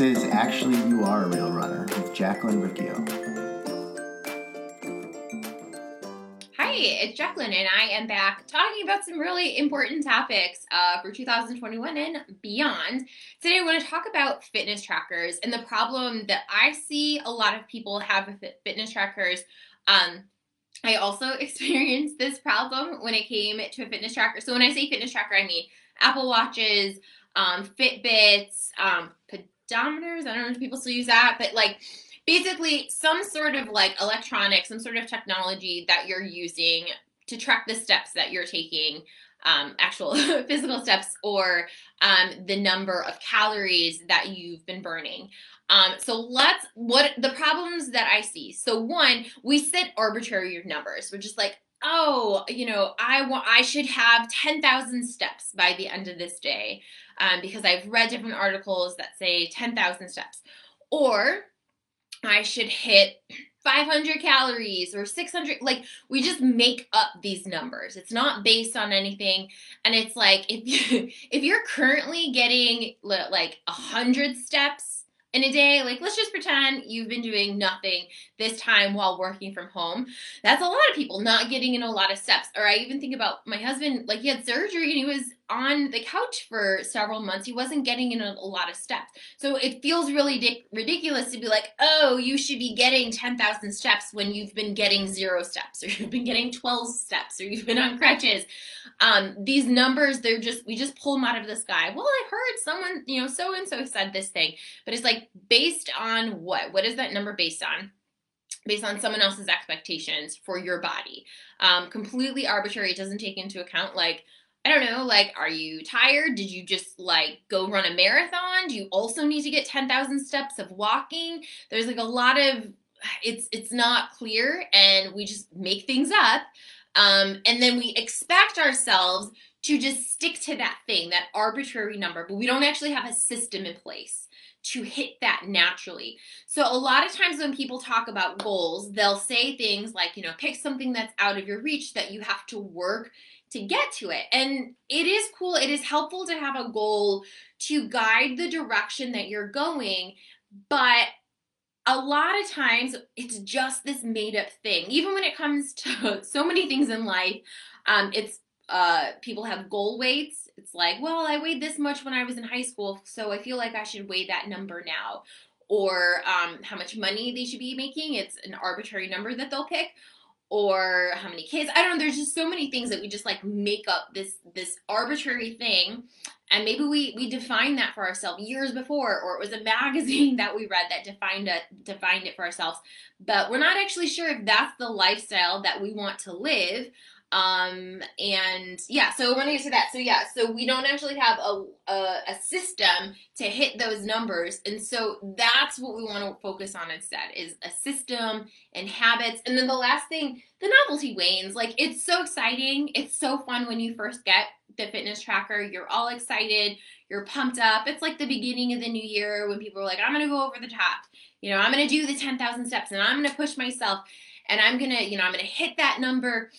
Is Actually You Are a Real Runner with Jacqueline Riccio. Hi, it's Jacqueline, and I am back talking about some really important topics uh, for 2021 and beyond. Today, I want to talk about fitness trackers and the problem that I see a lot of people have with fitness trackers. Um, I also experienced this problem when it came to a fitness tracker. So, when I say fitness tracker, I mean Apple Watches, um, Fitbits, um, I don't know if people still use that, but like basically some sort of like electronic, some sort of technology that you're using to track the steps that you're taking, um, actual physical steps, or um, the number of calories that you've been burning. Um, so let's what the problems that I see. So one, we set arbitrary numbers. We're just like, oh, you know, I want I should have ten thousand steps by the end of this day um, because I've read different articles that say 10,000 steps. Or I should hit 500 calories or 600 like we just make up these numbers it's not based on anything and it's like if you if you're currently getting like 100 steps in a day, like let's just pretend you've been doing nothing this time while working from home. That's a lot of people not getting in a lot of steps. Or I even think about my husband, like he had surgery and he was on the couch for several months. He wasn't getting in a, a lot of steps. So it feels really di- ridiculous to be like, oh, you should be getting 10,000 steps when you've been getting zero steps or you've been getting 12 steps or you've been on crutches. Um, these numbers, they're just, we just pull them out of the sky. Well, I heard someone, you know, so and so said this thing, but it's like based on what? What is that number based on? Based on someone else's expectations for your body. Um, completely arbitrary. It doesn't take into account like, I don't know, like, are you tired? Did you just like go run a marathon? Do you also need to get 10,000 steps of walking? There's like a lot of, it's, it's not clear and we just make things up. Um, and then we expect ourselves to just stick to that thing, that arbitrary number, but we don't actually have a system in place to hit that naturally. So a lot of times when people talk about goals, they'll say things like, you know, pick something that's out of your reach that you have to work to get to it. And it is cool, it is helpful to have a goal to guide the direction that you're going, but a lot of times it's just this made up thing. Even when it comes to so many things in life, um, it's uh, people have goal weights. It's like, well, I weighed this much when I was in high school, so I feel like I should weigh that number now. Or um, how much money they should be making. It's an arbitrary number that they'll pick or how many kids. I don't know. There's just so many things that we just like make up this this arbitrary thing, and maybe we we defined that for ourselves years before, or it was a magazine that we read that defined it defined it for ourselves. But we're not actually sure if that's the lifestyle that we want to live. Um, and yeah, so we're gonna get to that. So yeah, so we don't actually have a, a, a system to hit those numbers. And so that's what we want to focus on instead is a system and habits. And then the last thing, the novelty wanes. Like it's so exciting. It's so fun when you first get the fitness tracker. You're all excited. You're pumped up. It's like the beginning of the new year when people are like, I'm gonna go over the top. You know, I'm gonna do the 10,000 steps and I'm gonna push myself and I'm gonna, you know, I'm gonna hit that number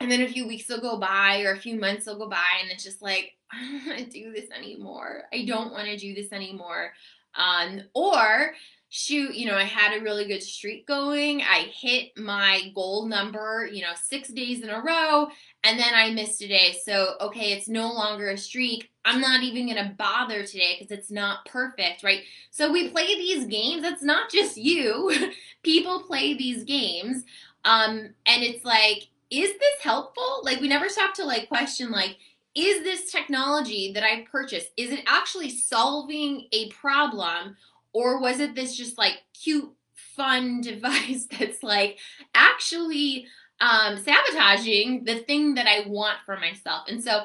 and then a few weeks will go by or a few months will go by and it's just like i don't want to do this anymore. I don't want to do this anymore. Um, or shoot you know i had a really good streak going. I hit my goal number you know six days in a row and then i missed a day. So okay it's no longer a streak. I'm not even gonna bother today because it's not perfect right? So we play these games. It's not just you. People play these games um, and it's like is this helpful? Like we never stop to like question like is this technology that I purchased is it actually solving a problem or was it this just like cute fun device that's like actually um, sabotaging the thing that I want for myself? And so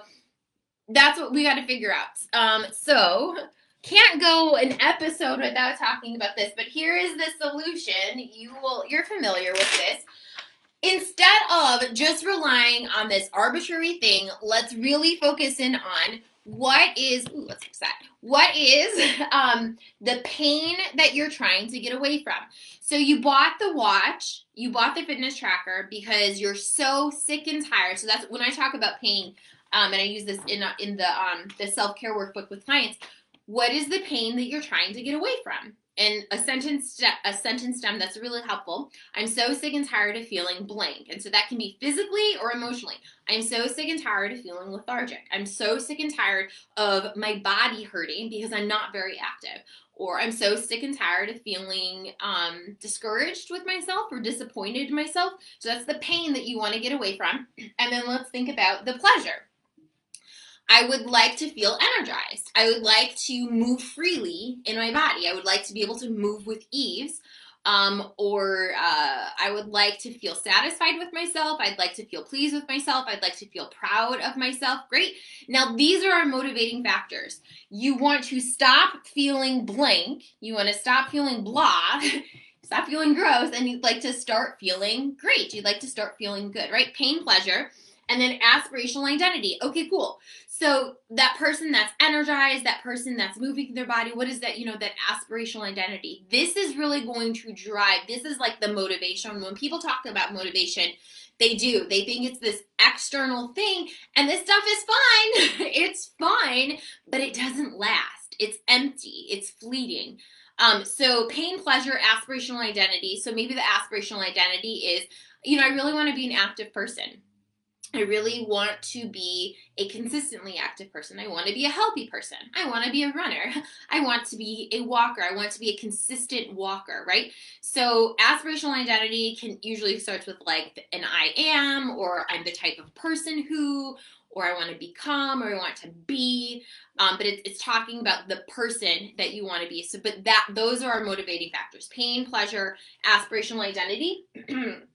that's what we got to figure out. Um, so can't go an episode without talking about this, but here is the solution. You will you're familiar with this. Instead of just relying on this arbitrary thing, let's really focus in on what is ooh, let's fix that. What is um, the pain that you're trying to get away from? So you bought the watch, you bought the fitness tracker because you're so sick and tired. So that's when I talk about pain, um, and I use this in in the um, the self care workbook with clients. what is the pain that you're trying to get away from? And a sentence a sentence stem that's really helpful. I'm so sick and tired of feeling blank. And so that can be physically or emotionally. I'm so sick and tired of feeling lethargic. I'm so sick and tired of my body hurting because I'm not very active. Or I'm so sick and tired of feeling um, discouraged with myself or disappointed in myself. So that's the pain that you want to get away from. And then let's think about the pleasure. I would like to feel energized. I would like to move freely in my body. I would like to be able to move with ease. Um, or uh, I would like to feel satisfied with myself. I'd like to feel pleased with myself. I'd like to feel proud of myself. Great. Now, these are our motivating factors. You want to stop feeling blank. You want to stop feeling blah. stop feeling gross. And you'd like to start feeling great. You'd like to start feeling good, right? Pain, pleasure and then aspirational identity. Okay, cool. So that person that's energized, that person that's moving their body, what is that, you know, that aspirational identity? This is really going to drive, this is like the motivation. When people talk about motivation, they do. They think it's this external thing, and this stuff is fine. it's fine, but it doesn't last. It's empty, it's fleeting. Um, so, pain, pleasure, aspirational identity. So, maybe the aspirational identity is, you know, I really want to be an active person I really want to be a consistently active person. I want to be a healthy person. I want to be a runner. I want to be a walker. I want to be a consistent walker, right? So, aspirational identity can usually starts with like an I am, or I'm the type of person who, or I want to become, or I want to be. Um, but it's, it's talking about the person that you want to be. So, but that those are our motivating factors: pain, pleasure, aspirational identity.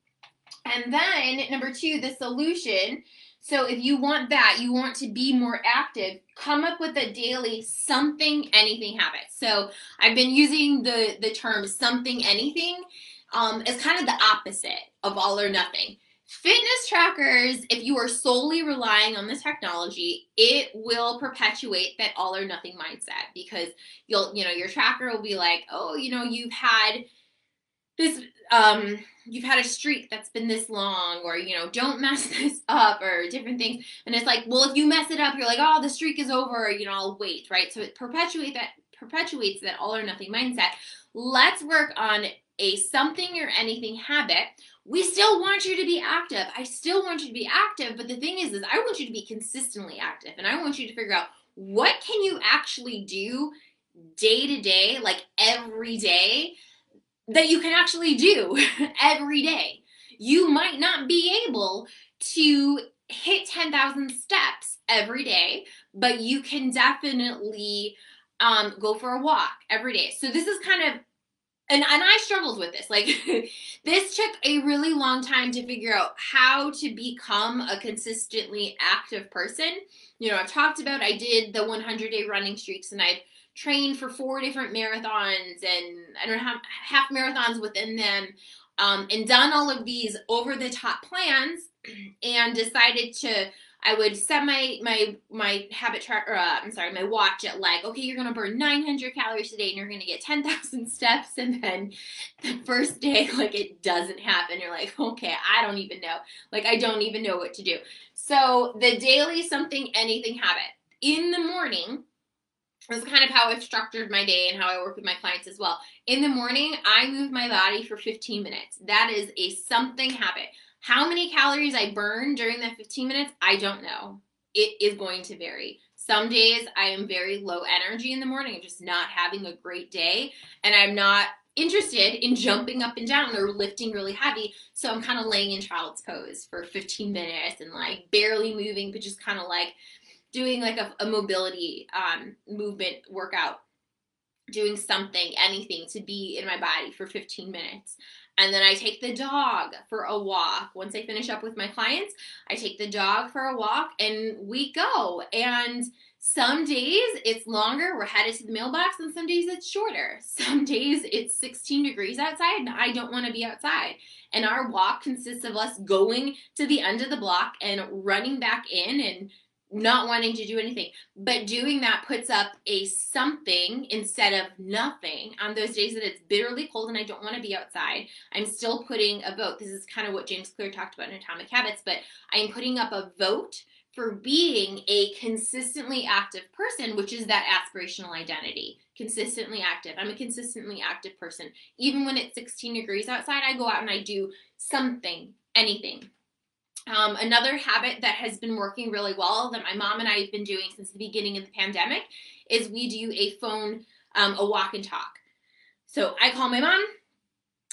And then number two, the solution. So if you want that, you want to be more active, come up with a daily something anything habit. So I've been using the the term something anything um, as kind of the opposite of all or nothing. Fitness trackers, if you are solely relying on the technology, it will perpetuate that all or nothing mindset because you'll, you know, your tracker will be like, oh, you know, you've had this um you've had a streak that's been this long or you know don't mess this up or different things. And it's like well if you mess it up you're like oh the streak is over you know i'll wait right? So it perpetuates that perpetuates that all or nothing mindset. Let's work on a something or anything habit. We still want you to be active. I still want you to be active but the thing is is i want you to be consistently active and i want you to figure out what can you actually do day to day like every day that you can actually do every day. You might not be able to hit 10,000 steps every day, but you can definitely um, go for a walk every day. So this is kind of and and I struggled with this. Like this took a really long time to figure out how to become a consistently active person. You know, I've talked about I did the 100 day running streaks and I've trained for four different marathons and I don't have half marathons within them, um, and done all of these over the top plans, and decided to. I would set my my my habit tracker. Uh, I'm sorry, my watch at like, okay, you're gonna burn 900 calories today, and you're gonna get 10,000 steps. And then the first day, like, it doesn't happen. You're like, okay, I don't even know. Like, I don't even know what to do. So the daily something anything habit in the morning this is kind of how I've structured my day and how I work with my clients as well. In the morning, I move my body for 15 minutes. That is a something habit. How many calories I burn during that 15 minutes, I don't know. It is going to vary. Some days I am very low energy in the morning. Just not having a great day and I'm not interested in jumping up and down or lifting really heavy. So I'm kind of laying in child's pose for 15 minutes and like barely moving, but just kind of like doing like a, a mobility um, movement workout, doing something, anything to be in my body for 15 minutes. And then I take the dog for a walk. Once I finish up with my clients, I take the dog for a walk and we go. And some days it's longer, we're headed to the mailbox, and some days it's shorter. Some days it's 16 degrees outside and I don't want to be outside. And our walk consists of us going to the end of the block and running back in and not wanting to do anything. But doing that puts up a something instead of nothing on those days that it's bitterly cold and I don't want to be outside. I'm still putting a vote. This is kind of what James Clear talked about in Atomic Habits, but I'm putting up a vote for being a consistently active person, which is that aspirational identity. Consistently active. I'm a consistently active person. Even when it's 16 degrees outside, I go out and I do something, anything. Um, another habit that has been working really well that my mom and I have been doing since the beginning of the pandemic is we do a phone, um, a walk and talk. So I call my mom,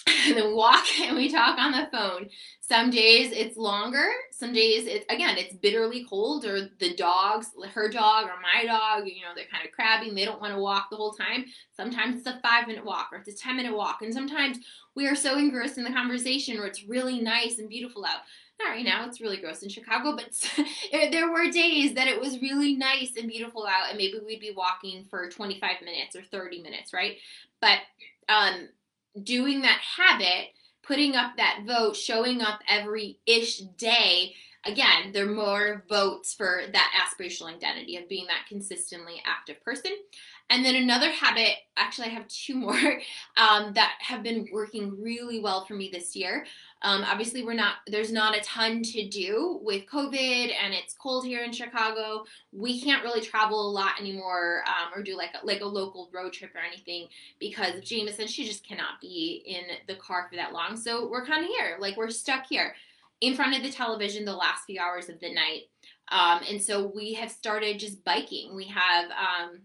and then walk and we talk on the phone. Some days it's longer. Some days it's again it's bitterly cold, or the dogs, her dog or my dog, you know, they're kind of crabbing. They don't want to walk the whole time. Sometimes it's a five minute walk or it's a ten minute walk, and sometimes we are so engrossed in the conversation where it's really nice and beautiful out right now it's really gross in chicago but there were days that it was really nice and beautiful out and maybe we'd be walking for 25 minutes or 30 minutes right but um doing that habit putting up that vote showing up every ish day again there are more votes for that aspirational identity of being that consistently active person and then another habit, actually, I have two more um, that have been working really well for me this year. Um, obviously, we're not there's not a ton to do with COVID, and it's cold here in Chicago. We can't really travel a lot anymore, um, or do like a, like a local road trip or anything because Jameson she just cannot be in the car for that long. So we're kind of here, like we're stuck here in front of the television the last few hours of the night. Um, and so we have started just biking. We have um,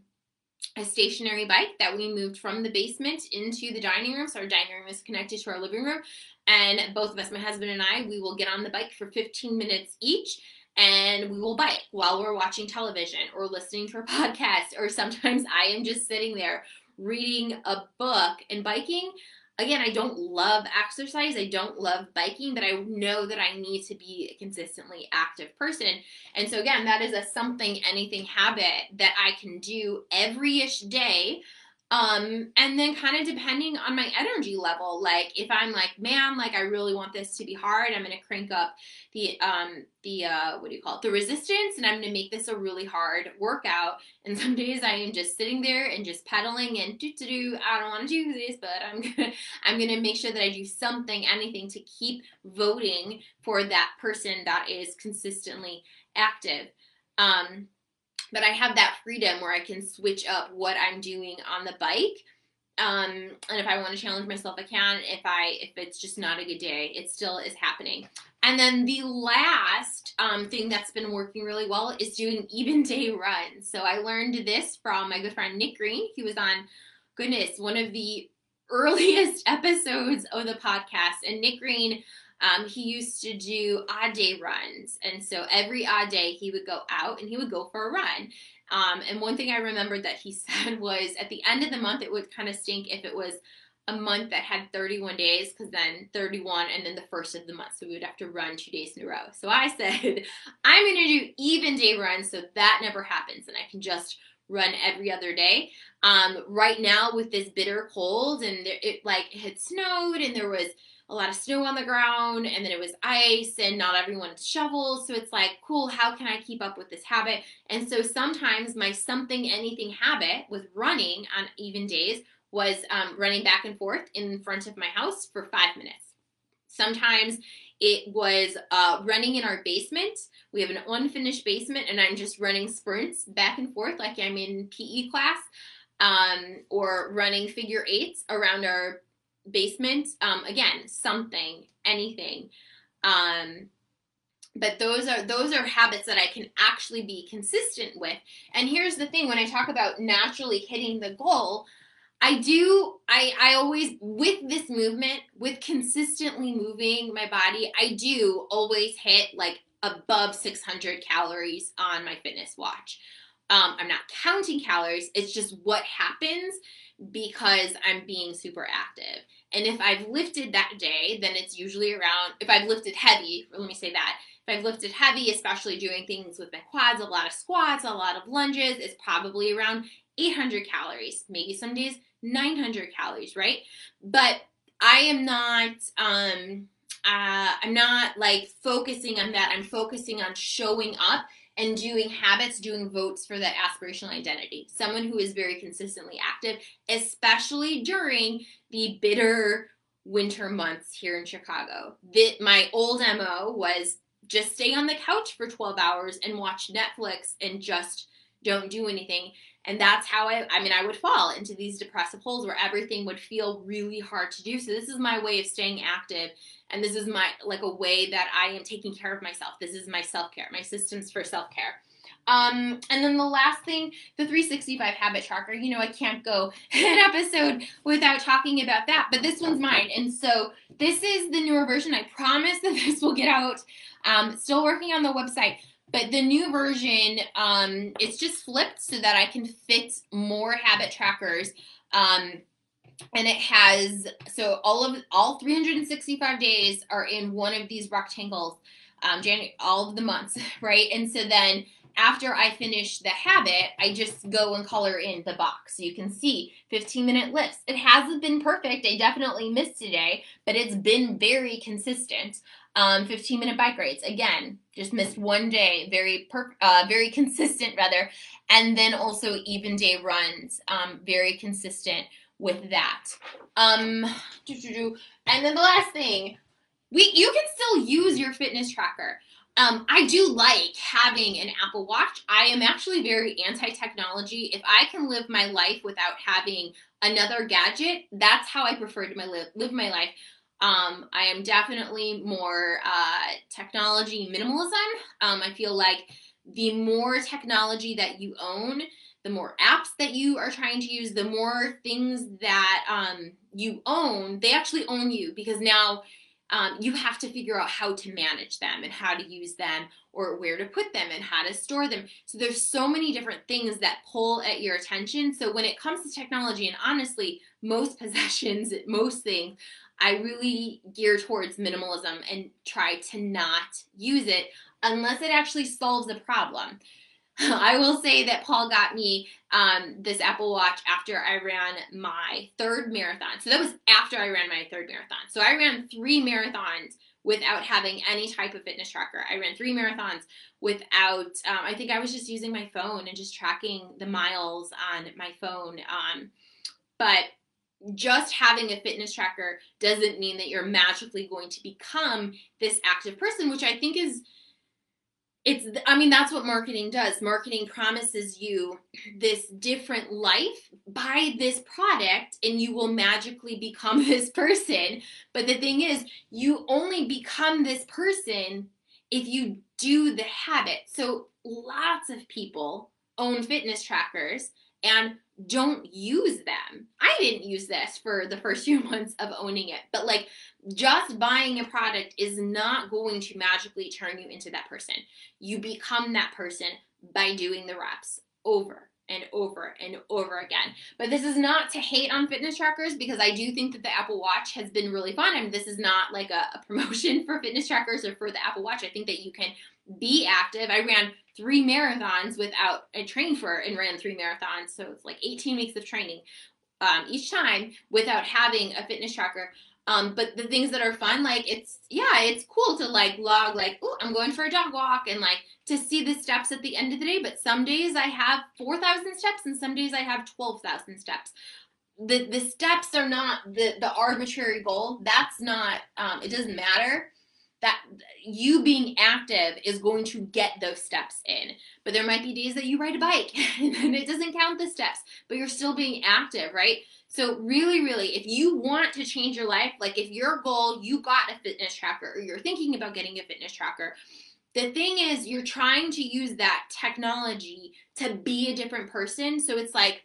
a stationary bike that we moved from the basement into the dining room. So our dining room is connected to our living room. And both of us, my husband and I, we will get on the bike for 15 minutes each and we will bike while we're watching television or listening to a podcast. Or sometimes I am just sitting there reading a book and biking again, I don't love exercise. I don't love biking, but I know that I need to be a consistently active person. And so, again, that is a something, anything habit that I can do every ish day um, and then kind of depending on my energy level, like if I'm like, man, like I really want this to be hard, I'm gonna crank up the um the uh what do you call it, the resistance, and I'm gonna make this a really hard workout. And some days I am just sitting there and just pedaling and do to do. I don't want to do this, but I'm gonna I'm gonna make sure that I do something, anything to keep voting for that person that is consistently active. Um, but I have that freedom where I can switch up what I'm doing on the bike. Um, and if I want to challenge myself, I can. If I if it's just not a good day, it still is happening. And then the last um, thing that's been working really well is doing even day runs. So I learned this from my good friend Nick Green. He was on, goodness, one of the earliest episodes of the podcast. And Nick Green um, he used to do odd day runs. And so every odd day he would go out and he would go for a run. Um, and one thing I remembered that he said was at the end of the month, it would kind of stink if it was a month that had 31 days because then 31 and then the first of the month. So we would have to run two days in a row. So I said, I'm going to do even day runs so that never happens and I can just run every other day. Um, right now with this bitter cold and there, it like it had snowed and there was a lot of snow on the ground and then it was ice and not everyone shovels. So it's like, cool, how can I keep up with this habit? And so sometimes my something anything habit with running on even days was um, running back and forth in front of my house for five minutes. Sometimes it was uh, running in our basement. We have an unfinished basement, and I'm just running sprints back and forth like I'm in PE class, um, or running figure eights around our basement. Um, again, something, anything. Um, but those are those are habits that I can actually be consistent with. And here's the thing: when I talk about naturally hitting the goal, I do. I I always with this movement, with consistently moving my body, I do always hit like above 600 calories on my fitness watch. Um, I'm not counting calories. It's just what happens because I'm being super active. And if I've lifted that day, then it's usually around, if I've lifted heavy, let me say that. If I've lifted heavy, especially doing things with my quads, a lot of squats, a lot of lunges, it's probably around 800 calories, maybe some days 900 calories, right? But I am not, um, uh, I'm not like focusing on that. I'm focusing on showing up and doing habits, doing votes for that aspirational identity. Someone who is very consistently active, especially during the bitter winter months here in Chicago. That my old MO was just stay on the couch for 12 hours and watch Netflix and just don't do anything. And that's how I, I mean, I would fall into these depressive holes where everything would feel really hard to do. So, this is my way of staying active. And this is my, like, a way that I am taking care of myself. This is my self care, my systems for self care. Um, and then the last thing, the 365 habit tracker. You know, I can't go an episode without talking about that, but this one's mine. And so this is the newer version. I promise that this will get out. Um, still working on the website, but the new version, um, it's just flipped so that I can fit more habit trackers. Um, and it has so all of all 365 days are in one of these rectangles. Um, January, all of the months, right? And so then after I finish the habit, I just go and color in the box. You can see 15 minute lifts. It hasn't been perfect. I definitely missed today, but it's been very consistent. Um, 15 minute bike rides. Again, just missed one day. Very per, uh, very consistent rather. And then also even day runs. Um, very consistent with that. Um, and then the last thing, we you can still use your fitness tracker. Um, I do like having an Apple Watch. I am actually very anti technology. If I can live my life without having another gadget, that's how I prefer to my live, live my life. Um, I am definitely more uh, technology minimalism. Um, I feel like the more technology that you own, the more apps that you are trying to use, the more things that um, you own, they actually own you because now um, you have to figure out how to manage them and how to use them or where to put them and how to store them. So there's so many different things that pull at your attention. So when it comes to technology, and honestly, most possessions, most things, I really gear towards minimalism and try to not use it unless it actually solves a problem. I will say that Paul got me um, this Apple Watch after I ran my third marathon. So that was after I ran my third marathon. So I ran three marathons without having any type of fitness tracker. I ran three marathons without, um, I think I was just using my phone and just tracking the miles on my phone. Um, but just having a fitness tracker doesn't mean that you're magically going to become this active person, which I think is it's i mean that's what marketing does. Marketing promises you this different life buy this product and you will magically become this person. But the thing is you only become this person if you do the habit. So lots of people own fitness trackers and don't use them. I didn't use this for the first few months of owning it, but like just buying a product is not going to magically turn you into that person. You become that person by doing the reps over and over and over again. But this is not to hate on fitness trackers because I do think that the Apple Watch has been really fun. I mean, this is not like a, a promotion for fitness trackers or for the Apple Watch. I think that you can be active. I ran three marathons without I trained for and ran three marathons, so it's like 18 weeks of training um, each time without having a fitness tracker. Um, but the things that are fun, like it's yeah, it's cool to like log like, oh, I'm going for a dog walk and like to see the steps at the end of the day. But some days I have four thousand steps and some days I have twelve thousand steps. The the steps are not the the arbitrary goal. That's not um, it doesn't matter that you being active is going to get those steps in. But there might be days that you ride a bike and it doesn't count the steps, but you're still being active, right? So, really, really, if you want to change your life, like if your goal, you got a fitness tracker or you're thinking about getting a fitness tracker, the thing is, you're trying to use that technology to be a different person. So, it's like,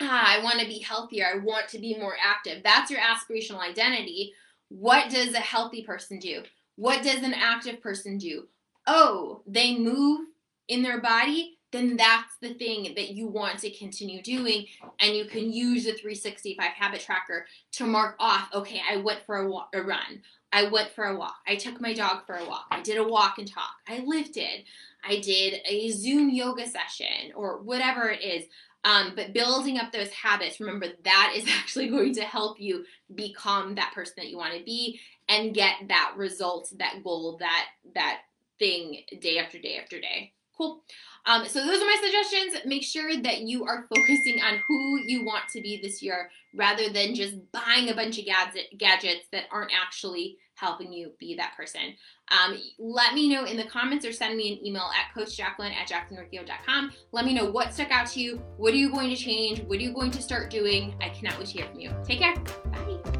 ah, I want to be healthier. I want to be more active. That's your aspirational identity. What does a healthy person do? What does an active person do? Oh, they move in their body, then that's the thing that you want to continue doing. And you can use the 365 habit tracker to mark off okay, I went for a, walk, a run. I went for a walk. I took my dog for a walk. I did a walk and talk. I lifted. I did a Zoom yoga session or whatever it is. Um, but building up those habits, remember that is actually going to help you become that person that you want to be and get that result, that goal, that that thing day after day after day. Cool. Um, so those are my suggestions. Make sure that you are focusing on who you want to be this year rather than just buying a bunch of gadget, gadgets that aren't actually helping you be that person. Um, let me know in the comments or send me an email at coachjacqueline at jacquelinericcio.com. Let me know what stuck out to you. What are you going to change? What are you going to start doing? I cannot wait to hear from you. Take care. Bye.